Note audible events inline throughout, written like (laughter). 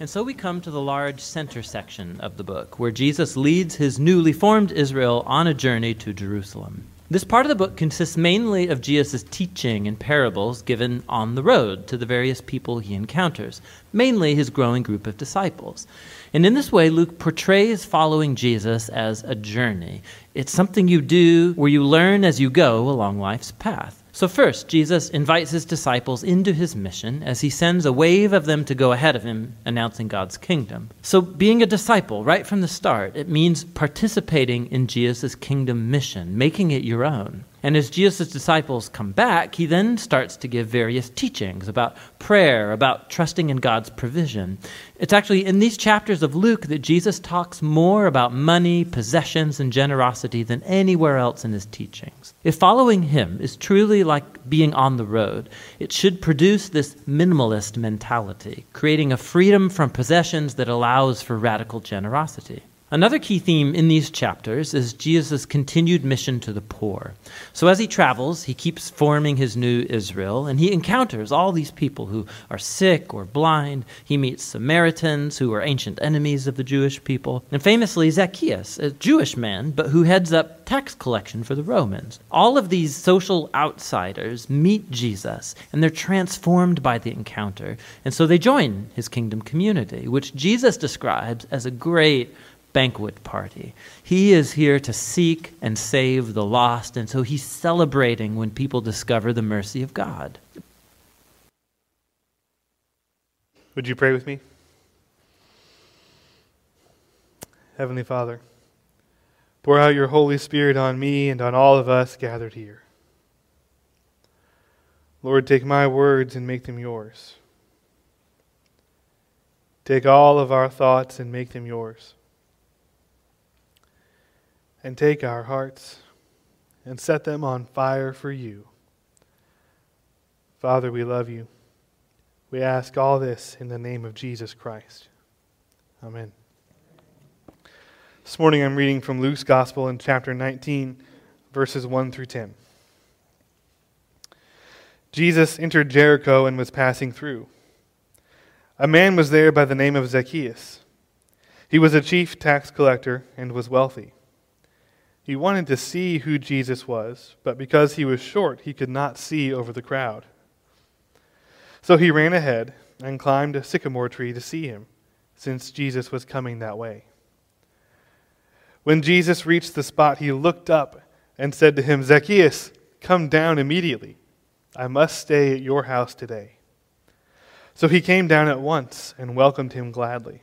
And so we come to the large center section of the book, where Jesus leads his newly formed Israel on a journey to Jerusalem. This part of the book consists mainly of Jesus' teaching and parables given on the road to the various people he encounters, mainly his growing group of disciples. And in this way, Luke portrays following Jesus as a journey. It's something you do where you learn as you go along life's path. So, first, Jesus invites his disciples into his mission as he sends a wave of them to go ahead of him, announcing God's kingdom. So, being a disciple right from the start, it means participating in Jesus' kingdom mission, making it your own. And as Jesus' disciples come back, he then starts to give various teachings about prayer, about trusting in God's provision. It's actually in these chapters of Luke that Jesus talks more about money, possessions, and generosity than anywhere else in his teachings. If following him is truly like being on the road, it should produce this minimalist mentality, creating a freedom from possessions that allows for radical generosity. Another key theme in these chapters is Jesus' continued mission to the poor. So, as he travels, he keeps forming his new Israel, and he encounters all these people who are sick or blind. He meets Samaritans, who are ancient enemies of the Jewish people, and famously, Zacchaeus, a Jewish man, but who heads up tax collection for the Romans. All of these social outsiders meet Jesus, and they're transformed by the encounter, and so they join his kingdom community, which Jesus describes as a great banquet party. He is here to seek and save the lost, and so he's celebrating when people discover the mercy of God. Would you pray with me? Heavenly Father, pour out your Holy Spirit on me and on all of us gathered here. Lord, take my words and make them yours. Take all of our thoughts and make them yours and take our hearts and set them on fire for you. Father, we love you. We ask all this in the name of Jesus Christ. Amen. This morning I'm reading from Luke's Gospel in chapter 19, verses 1 through 10. Jesus entered Jericho and was passing through. A man was there by the name of Zacchaeus. He was a chief tax collector and was wealthy. He wanted to see who Jesus was, but because he was short, he could not see over the crowd. So he ran ahead and climbed a sycamore tree to see him, since Jesus was coming that way. When Jesus reached the spot, he looked up and said to him, Zacchaeus, come down immediately. I must stay at your house today. So he came down at once and welcomed him gladly.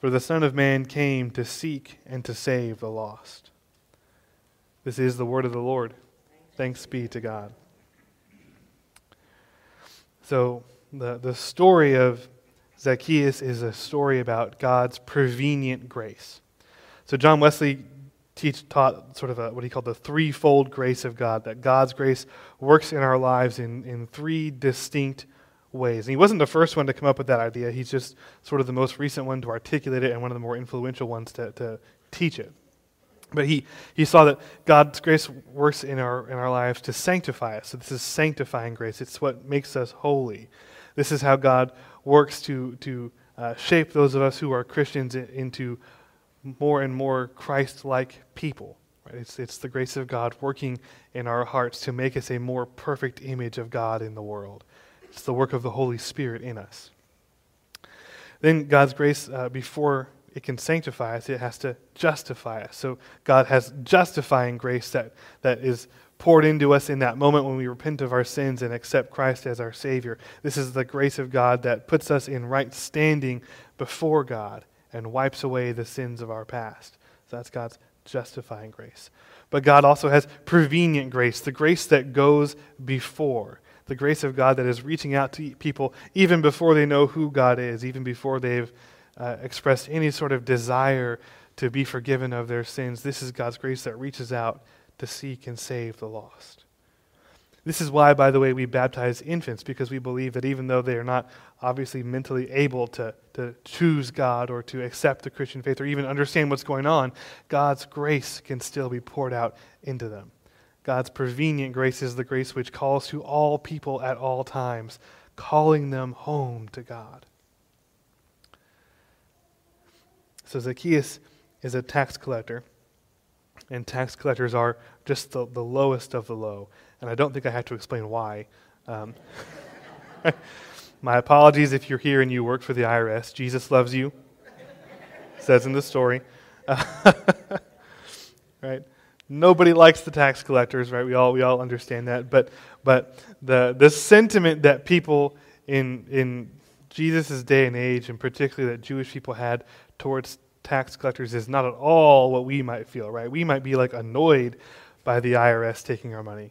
For the Son of Man came to seek and to save the lost. This is the word of the Lord. Thanks be to God. So, the, the story of Zacchaeus is a story about God's prevenient grace. So, John Wesley teach, taught sort of a, what he called the threefold grace of God, that God's grace works in our lives in, in three distinct ways. And he wasn't the first one to come up with that idea. He's just sort of the most recent one to articulate it and one of the more influential ones to, to teach it. But he, he saw that God's grace works in our, in our lives to sanctify us. So this is sanctifying grace. It's what makes us holy. This is how God works to, to uh, shape those of us who are Christians into more and more Christ like people. Right? It's, it's the grace of God working in our hearts to make us a more perfect image of God in the world. It's the work of the Holy Spirit in us. Then God's grace, uh, before it can sanctify us, it has to justify us. So God has justifying grace that, that is poured into us in that moment when we repent of our sins and accept Christ as our Savior. This is the grace of God that puts us in right standing before God and wipes away the sins of our past. So that's God's justifying grace. But God also has prevenient grace, the grace that goes before the grace of God that is reaching out to people even before they know who God is, even before they've uh, expressed any sort of desire to be forgiven of their sins. This is God's grace that reaches out to seek and save the lost. This is why, by the way, we baptize infants, because we believe that even though they are not obviously mentally able to, to choose God or to accept the Christian faith or even understand what's going on, God's grace can still be poured out into them. God's prevenient grace is the grace which calls to all people at all times, calling them home to God. So Zacchaeus is a tax collector, and tax collectors are just the, the lowest of the low. And I don't think I have to explain why. Um, (laughs) my apologies if you're here and you work for the IRS. Jesus loves you, says in the story. (laughs) right? Nobody likes the tax collectors, right? We all, we all understand that. But, but the, the sentiment that people in, in Jesus' day and age, and particularly that Jewish people had towards tax collectors, is not at all what we might feel, right? We might be like annoyed by the IRS taking our money.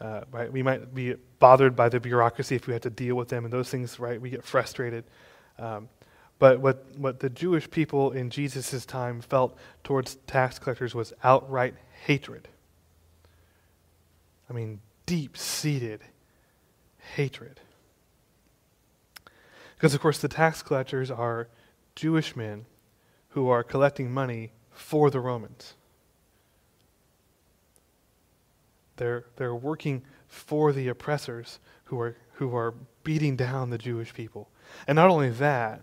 Uh, right? We might be bothered by the bureaucracy if we have to deal with them and those things, right? We get frustrated. Um, but what, what the Jewish people in Jesus' time felt towards tax collectors was outright hatred. I mean, deep seated hatred. Because, of course, the tax collectors are Jewish men who are collecting money for the Romans. They're, they're working for the oppressors who are, who are beating down the Jewish people. And not only that,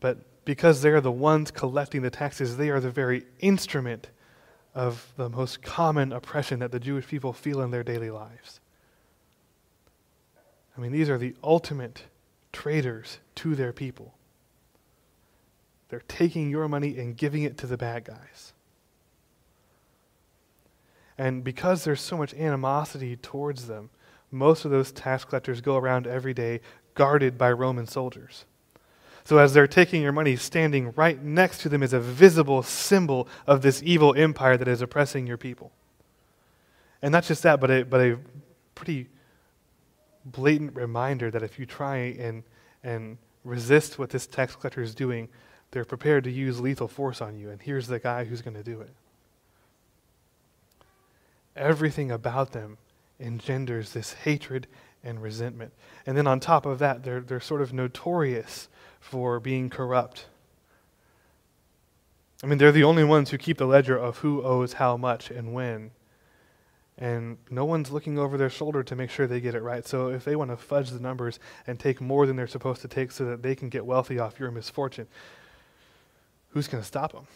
but because they're the ones collecting the taxes, they are the very instrument of the most common oppression that the Jewish people feel in their daily lives. I mean, these are the ultimate traitors to their people. They're taking your money and giving it to the bad guys. And because there's so much animosity towards them, most of those tax collectors go around every day guarded by Roman soldiers. So as they're taking your money, standing right next to them is a visible symbol of this evil empire that is oppressing your people. And not just that, but a, but a pretty blatant reminder that if you try and, and resist what this tax collector is doing, they're prepared to use lethal force on you. And here's the guy who's going to do it. Everything about them engenders this hatred and resentment. And then on top of that, they're, they're sort of notorious for being corrupt. I mean, they're the only ones who keep the ledger of who owes how much and when. And no one's looking over their shoulder to make sure they get it right. So if they want to fudge the numbers and take more than they're supposed to take so that they can get wealthy off your misfortune, who's going to stop them?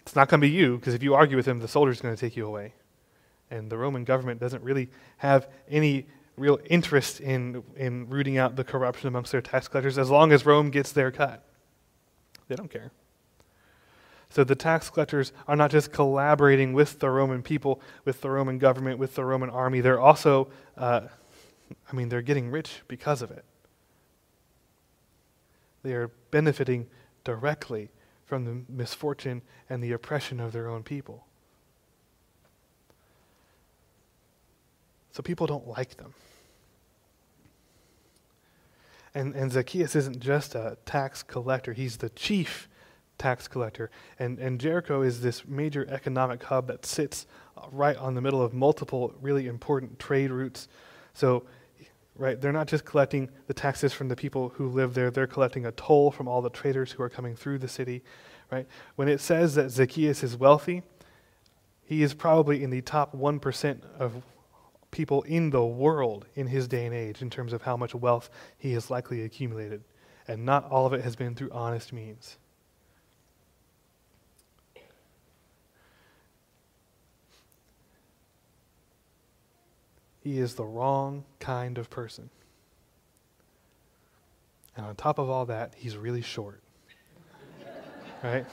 It's not going to be you, because if you argue with them, the soldier's going to take you away. And the Roman government doesn't really have any real interest in, in rooting out the corruption amongst their tax collectors as long as Rome gets their cut. They don't care. So the tax collectors are not just collaborating with the Roman people, with the Roman government, with the Roman army, they're also, uh, I mean, they're getting rich because of it. They are benefiting directly from the misfortune and the oppression of their own people. So people don't like them. And, and Zacchaeus isn't just a tax collector, he's the chief tax collector. And, and Jericho is this major economic hub that sits uh, right on the middle of multiple really important trade routes. So, right, they're not just collecting the taxes from the people who live there, they're collecting a toll from all the traders who are coming through the city, right? When it says that Zacchaeus is wealthy, he is probably in the top 1% of people in the world in his day and age in terms of how much wealth he has likely accumulated. And not all of it has been through honest means. He is the wrong kind of person. And on top of all that, he's really short. (laughs) right?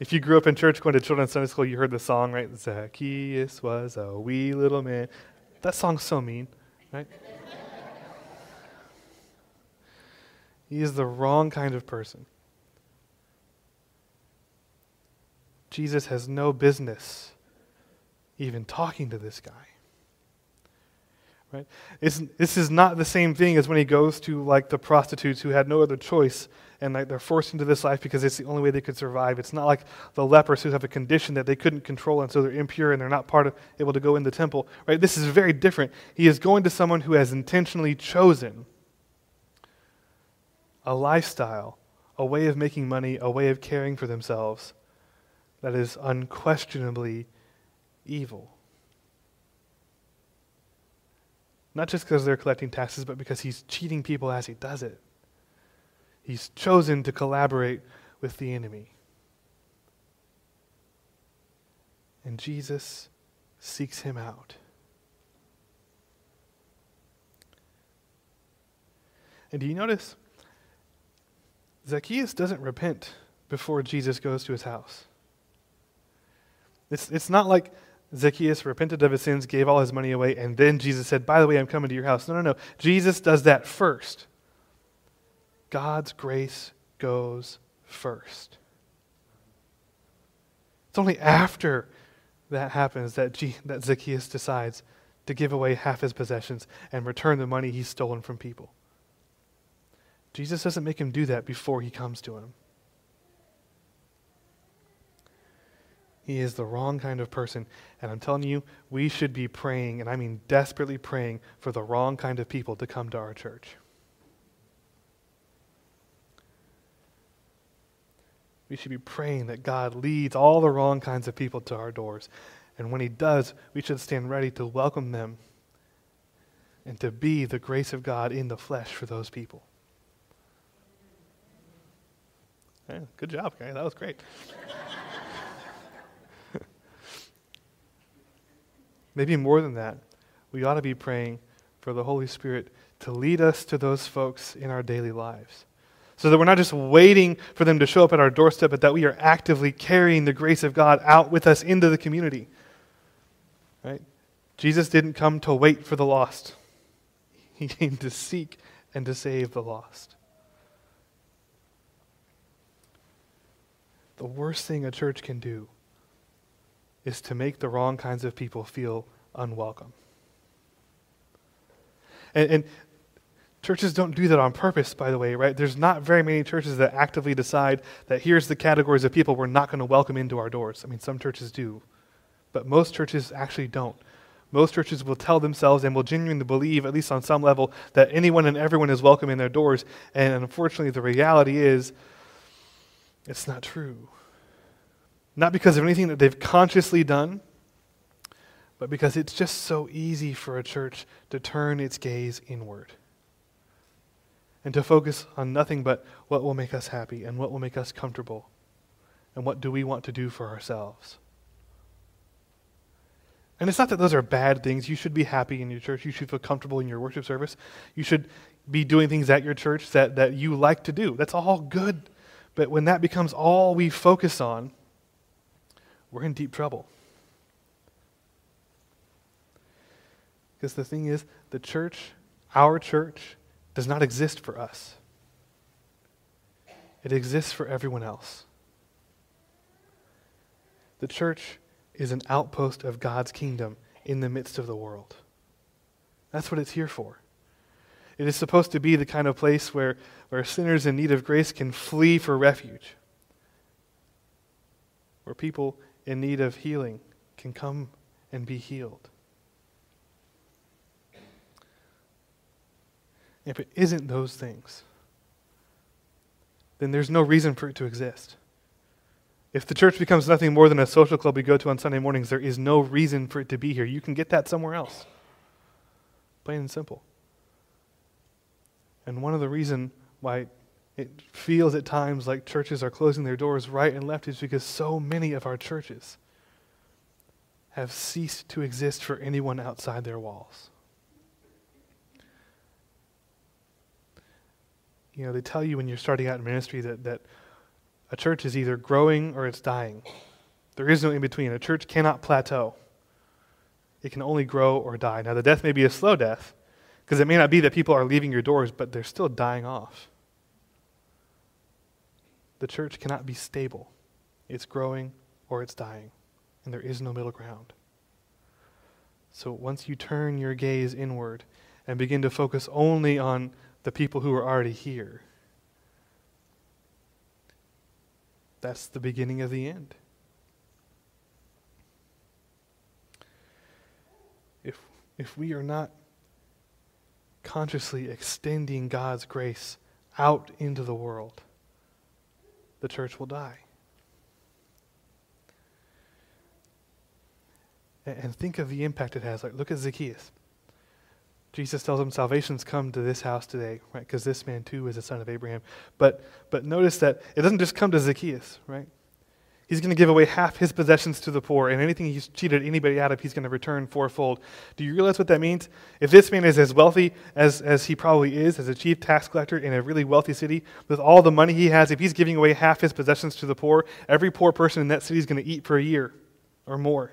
If you grew up in church going to children's Sunday school, you heard the song, right? Zacchaeus was a wee little man. That song's so mean, right? he is the wrong kind of person. Jesus has no business even talking to this guy. Right? It's, this is not the same thing as when he goes to like the prostitutes who had no other choice and like they're forced into this life because it's the only way they could survive. It's not like the lepers who have a condition that they couldn't control and so they're impure and they're not part of able to go in the temple. Right? This is very different. He is going to someone who has intentionally chosen a lifestyle, a way of making money, a way of caring for themselves that is unquestionably evil. Not just because they're collecting taxes, but because he's cheating people as he does it. He's chosen to collaborate with the enemy. And Jesus seeks him out. And do you notice? Zacchaeus doesn't repent before Jesus goes to his house. It's, it's not like Zacchaeus repented of his sins, gave all his money away, and then Jesus said, By the way, I'm coming to your house. No, no, no. Jesus does that first. God's grace goes first. It's only after that happens that, G- that Zacchaeus decides to give away half his possessions and return the money he's stolen from people. Jesus doesn't make him do that before he comes to him. He is the wrong kind of person. And I'm telling you, we should be praying, and I mean desperately praying, for the wrong kind of people to come to our church. We should be praying that God leads all the wrong kinds of people to our doors. And when He does, we should stand ready to welcome them and to be the grace of God in the flesh for those people. Yeah, good job, guys. That was great. Maybe more than that, we ought to be praying for the Holy Spirit to lead us to those folks in our daily lives. So that we're not just waiting for them to show up at our doorstep, but that we are actively carrying the grace of God out with us into the community. Right? Jesus didn't come to wait for the lost, (laughs) He came to seek and to save the lost. The worst thing a church can do is to make the wrong kinds of people feel unwelcome. And, and, churches don't do that on purpose, by the way, right? There's not very many churches that actively decide that here's the categories of people we're not going to welcome into our doors. I mean, some churches do, but most churches actually don't. Most churches will tell themselves and will genuinely believe, at least on some level, that anyone and everyone is welcome in their doors. And unfortunately, the reality is it's not true. Not because of anything that they've consciously done, but because it's just so easy for a church to turn its gaze inward and to focus on nothing but what will make us happy and what will make us comfortable and what do we want to do for ourselves. And it's not that those are bad things. You should be happy in your church. You should feel comfortable in your worship service. You should be doing things at your church that, that you like to do. That's all good. But when that becomes all we focus on, we're in deep trouble. Because the thing is, the church, our church, does not exist for us, it exists for everyone else. The church is an outpost of God's kingdom in the midst of the world. That's what it's here for. It is supposed to be the kind of place where, where sinners in need of grace can flee for refuge, where people in need of healing can come and be healed. If it isn't those things, then there's no reason for it to exist. If the church becomes nothing more than a social club we go to on Sunday mornings, there is no reason for it to be here. You can get that somewhere else. Plain and simple. And one of the reasons why it feels at times like churches are closing their doors right and left is because so many of our churches have ceased to exist for anyone outside their walls. You know, they tell you when you're starting out in ministry that, that a church is either growing or it's dying. There is no in between. A church cannot plateau, it can only grow or die. Now, the death may be a slow death, because it may not be that people are leaving your doors, but they're still dying off the church cannot be stable. It's growing or it's dying, and there is no middle ground. So once you turn your gaze inward and begin to focus only on the people who are already here, that's the beginning of the end. If, if we are not consciously extending God's grace out into the world, the church will die. And think of the impact it has. Like, look at Zacchaeus. Jesus tells him, "Salvation's come to this house today, right? Because this man too is a son of Abraham." But but notice that it doesn't just come to Zacchaeus, right? He's going to give away half his possessions to the poor, and anything he's cheated anybody out of, he's going to return fourfold. Do you realize what that means? If this man is as wealthy as, as he probably is, as a chief tax collector in a really wealthy city, with all the money he has, if he's giving away half his possessions to the poor, every poor person in that city is going to eat for a year or more.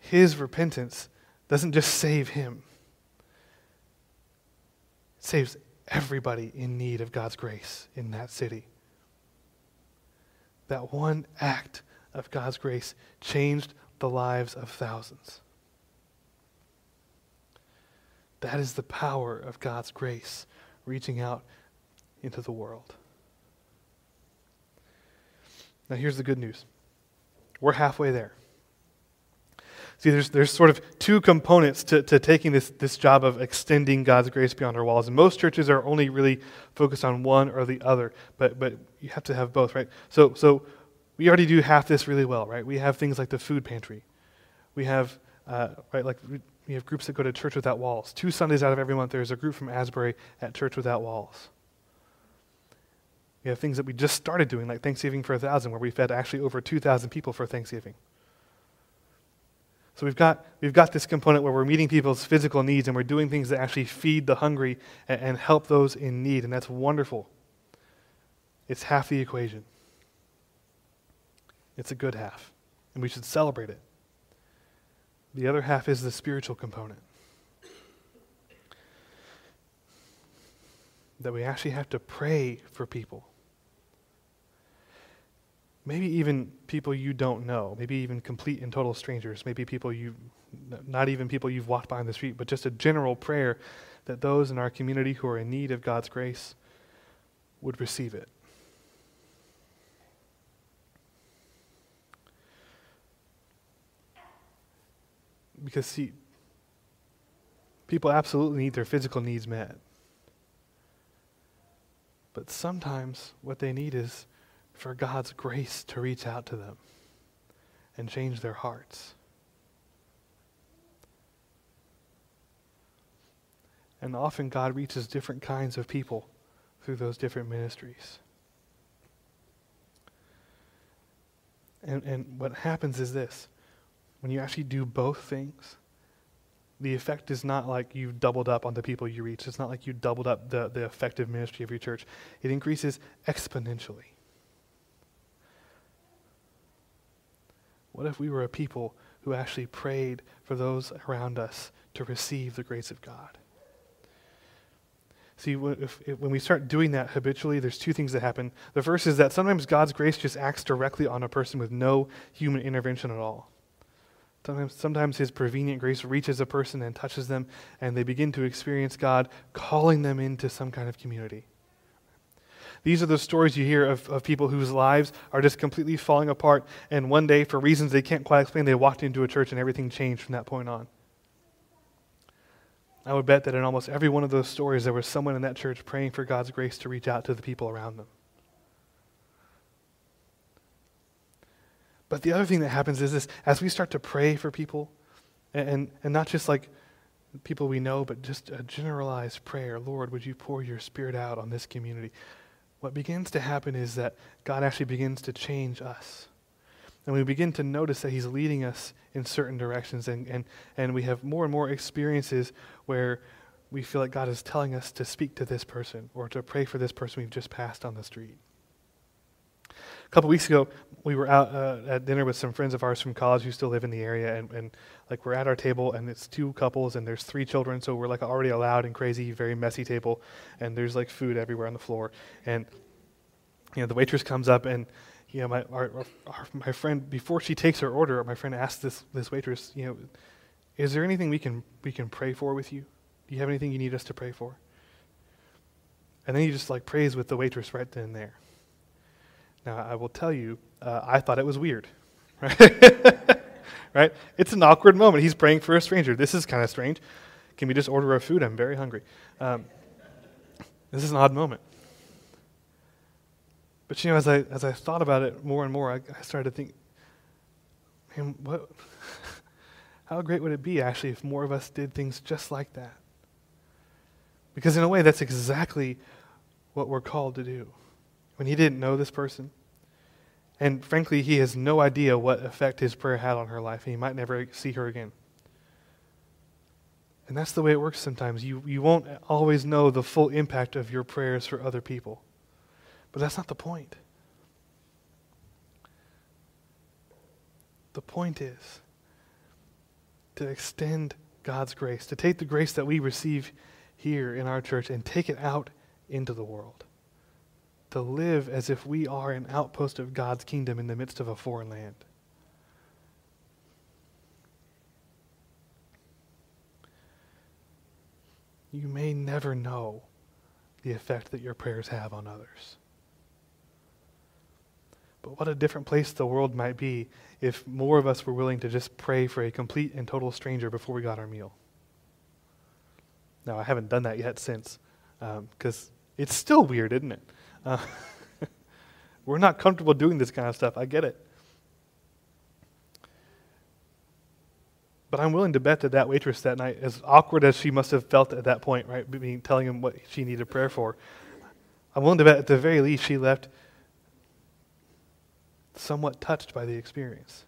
His repentance doesn't just save him, it saves everybody in need of God's grace in that city that one act of God's grace changed the lives of thousands. That is the power of God's grace reaching out into the world. Now, here's the good news we're halfway there. See, there's, there's sort of two components to, to taking this, this job of extending God's grace beyond our walls. And most churches are only really focused on one or the other, but, but you have to have both, right? So, so we already do half this really well, right? We have things like the food pantry. We have, uh, right, like we, have groups that go to Church Without Walls. Two Sundays out of every month, there's a group from Asbury at Church Without Walls. We have things that we just started doing, like Thanksgiving for a Thousand, where we fed actually over 2,000 people for Thanksgiving. So we've got, we've got this component where we're meeting people's physical needs and we're doing things that actually feed the hungry and, and help those in need, and that's wonderful. It's half the equation. It's a good half, and we should celebrate it. The other half is the spiritual component. That we actually have to pray for people maybe even people you don't know, maybe even complete and total strangers, maybe people you, not even people you've walked by on the street, but just a general prayer that those in our community who are in need of God's grace would receive it. Because, see, people absolutely need their physical needs met. But sometimes what they need is for God's grace to reach out to them and change their hearts. And often God reaches different kinds of people through those different ministries. And, and what happens is this when you actually do both things, the effect is not like you've doubled up on the people you reach. It's not like you doubled up the, the effective ministry of your church. It increases exponentially. What if we were a people who actually prayed for those around us to receive the grace of God? See, if, if, when we start doing that habitually, there's two things that happen. The first is that sometimes God's grace just acts directly on a person with no human intervention at all. Sometimes, sometimes His prevenient grace reaches a person and touches them, and they begin to experience God calling them into some kind of community. These are the stories you hear of, of people whose lives are just completely falling apart, and one day, for reasons they can't quite explain, they walked into a church and everything changed from that point on. I would bet that in almost every one of those stories, there was someone in that church praying for God's grace to reach out to the people around them. But the other thing that happens is this as we start to pray for people, and, and not just like people we know, but just a generalized prayer Lord, would you pour your spirit out on this community? what begins to happen is that God actually begins to change us. And we begin to notice that He's leading us in certain directions, and, and, and we have more and more experiences where we feel like God is telling us to speak to this person or to pray for this person we've just passed on the street. A couple weeks ago, we were out uh, at dinner with some friends of ours from college who still live in the area, and, and like we're at our table, and it's two couples, and there's three children, so we're like already a loud and crazy, very messy table, and there's like food everywhere on the floor, and you know the waitress comes up and you know, my, our, our, my friend, before she takes her order, my friend asks this, this waitress, you know, is there anything we can, we can pray for with you? Do you have anything you need us to pray for? And then he just like prays with the waitress right then and there. Now, I will tell you, uh, I thought it was weird. Right? (laughs) right? It's an awkward moment. He's praying for a stranger. This is kind of strange. Can we just order our food? I'm very hungry. Um, this is an odd moment. But you know, as I as I thought about it more and more, I, I started to think, man, what? (laughs) how great would it be actually if more of us did things just like that? Because in a way, that's exactly what we're called to do. When he didn't know this person, and frankly, he has no idea what effect his prayer had on her life, and he might never see her again. And that's the way it works sometimes. You, you won't always know the full impact of your prayers for other people. But that's not the point. The point is to extend God's grace, to take the grace that we receive here in our church and take it out into the world. To live as if we are an outpost of God's kingdom in the midst of a foreign land. You may never know the effect that your prayers have on others. But what a different place the world might be if more of us were willing to just pray for a complete and total stranger before we got our meal. Now, I haven't done that yet since, because um, it's still weird, isn't it? Uh, (laughs) we're not comfortable doing this kind of stuff. I get it. But I'm willing to bet that that waitress that night, as awkward as she must have felt at that point, right, being, telling him what she needed prayer for, I'm willing to bet at the very least she left somewhat touched by the experience.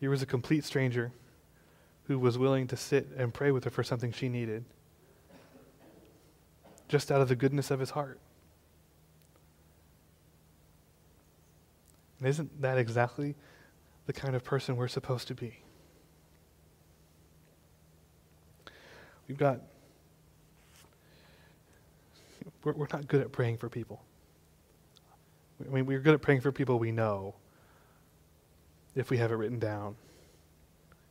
Here was a complete stranger who was willing to sit and pray with her for something she needed, just out of the goodness of his heart. And isn't that exactly the kind of person we're supposed to be? We've got, we're, we're not good at praying for people. I mean, we're good at praying for people we know if we have it written down,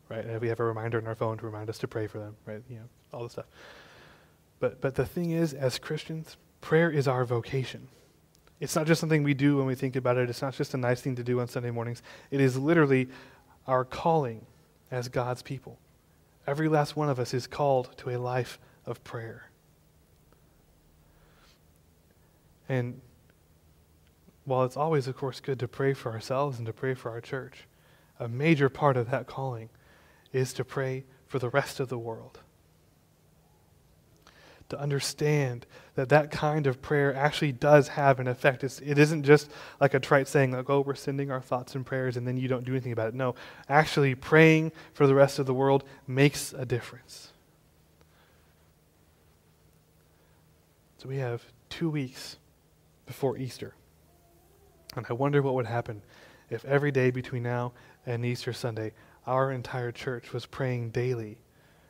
right? And if we have a reminder on our phone to remind us to pray for them, right? You know, all this stuff. But, but the thing is, as Christians, prayer is our vocation. It's not just something we do when we think about it. It's not just a nice thing to do on Sunday mornings. It is literally our calling as God's people. Every last one of us is called to a life of prayer. And while it's always, of course, good to pray for ourselves and to pray for our church, a major part of that calling is to pray for the rest of the world. To understand that that kind of prayer actually does have an effect. It's, it isn't just like a trite saying, like, oh, we're sending our thoughts and prayers and then you don't do anything about it. No, actually, praying for the rest of the world makes a difference. So we have two weeks before Easter. And I wonder what would happen if every day between now and Easter Sunday, our entire church was praying daily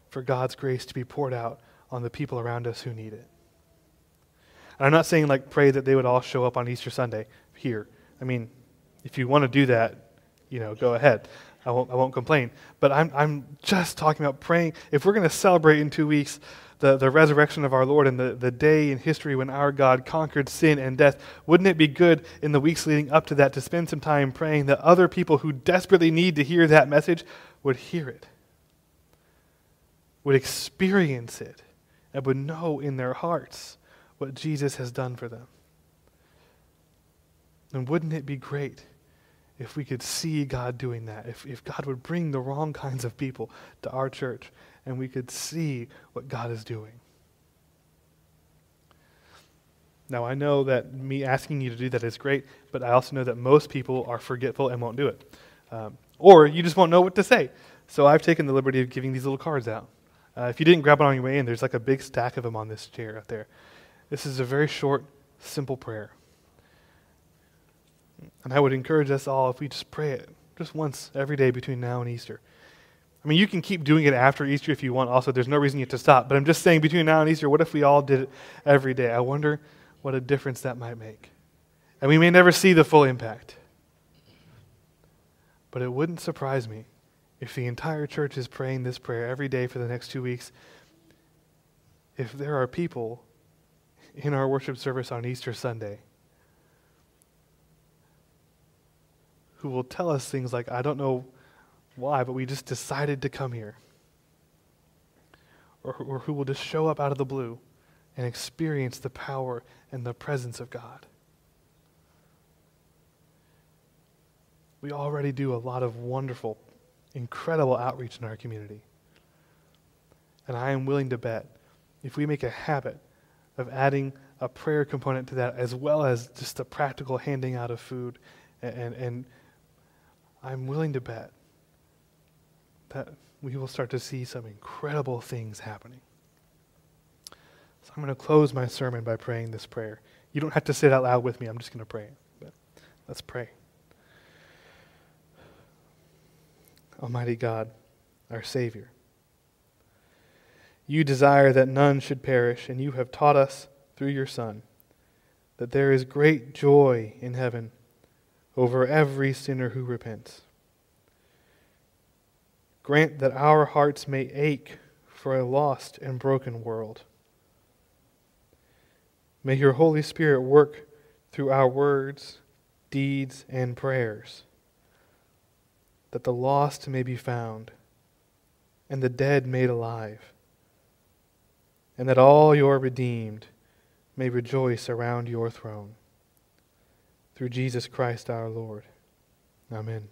for God's grace to be poured out on the people around us who need it. And I'm not saying like pray that they would all show up on Easter Sunday here. I mean, if you want to do that, you know, go ahead. I won't, I won't complain. But I'm, I'm just talking about praying. If we're going to celebrate in two weeks the, the resurrection of our Lord and the, the day in history when our God conquered sin and death, wouldn't it be good in the weeks leading up to that to spend some time praying that other people who desperately need to hear that message would hear it, would experience it, and would know in their hearts what Jesus has done for them? And wouldn't it be great if we could see God doing that? If, if God would bring the wrong kinds of people to our church and we could see what God is doing. Now, I know that me asking you to do that is great, but I also know that most people are forgetful and won't do it. Um, or you just won't know what to say. So I've taken the liberty of giving these little cards out. Uh, if you didn't grab it on your way in, there's like a big stack of them on this chair out there. This is a very short, simple prayer. And I would encourage us all if we just pray it just once every day between now and Easter. I mean, you can keep doing it after Easter if you want, also. There's no reason you have to stop. But I'm just saying, between now and Easter, what if we all did it every day? I wonder what a difference that might make. And we may never see the full impact. But it wouldn't surprise me if the entire church is praying this prayer every day for the next two weeks, if there are people in our worship service on Easter Sunday who will tell us things like, I don't know why, but we just decided to come here. Or, or who will just show up out of the blue and experience the power and the presence of God. We already do a lot of wonderful, incredible outreach in our community. And I am willing to bet if we make a habit of adding a prayer component to that as well as just the practical handing out of food, and, and, and I'm willing to bet that we will start to see some incredible things happening. So I'm going to close my sermon by praying this prayer. You don't have to say it out loud with me. I'm just going to pray. But let's pray. Almighty God, our Savior, you desire that none should perish, and you have taught us through your Son that there is great joy in heaven over every sinner who repents. Grant that our hearts may ache for a lost and broken world. May your Holy Spirit work through our words, deeds, and prayers, that the lost may be found and the dead made alive, and that all your redeemed may rejoice around your throne. Through Jesus Christ our Lord. Amen.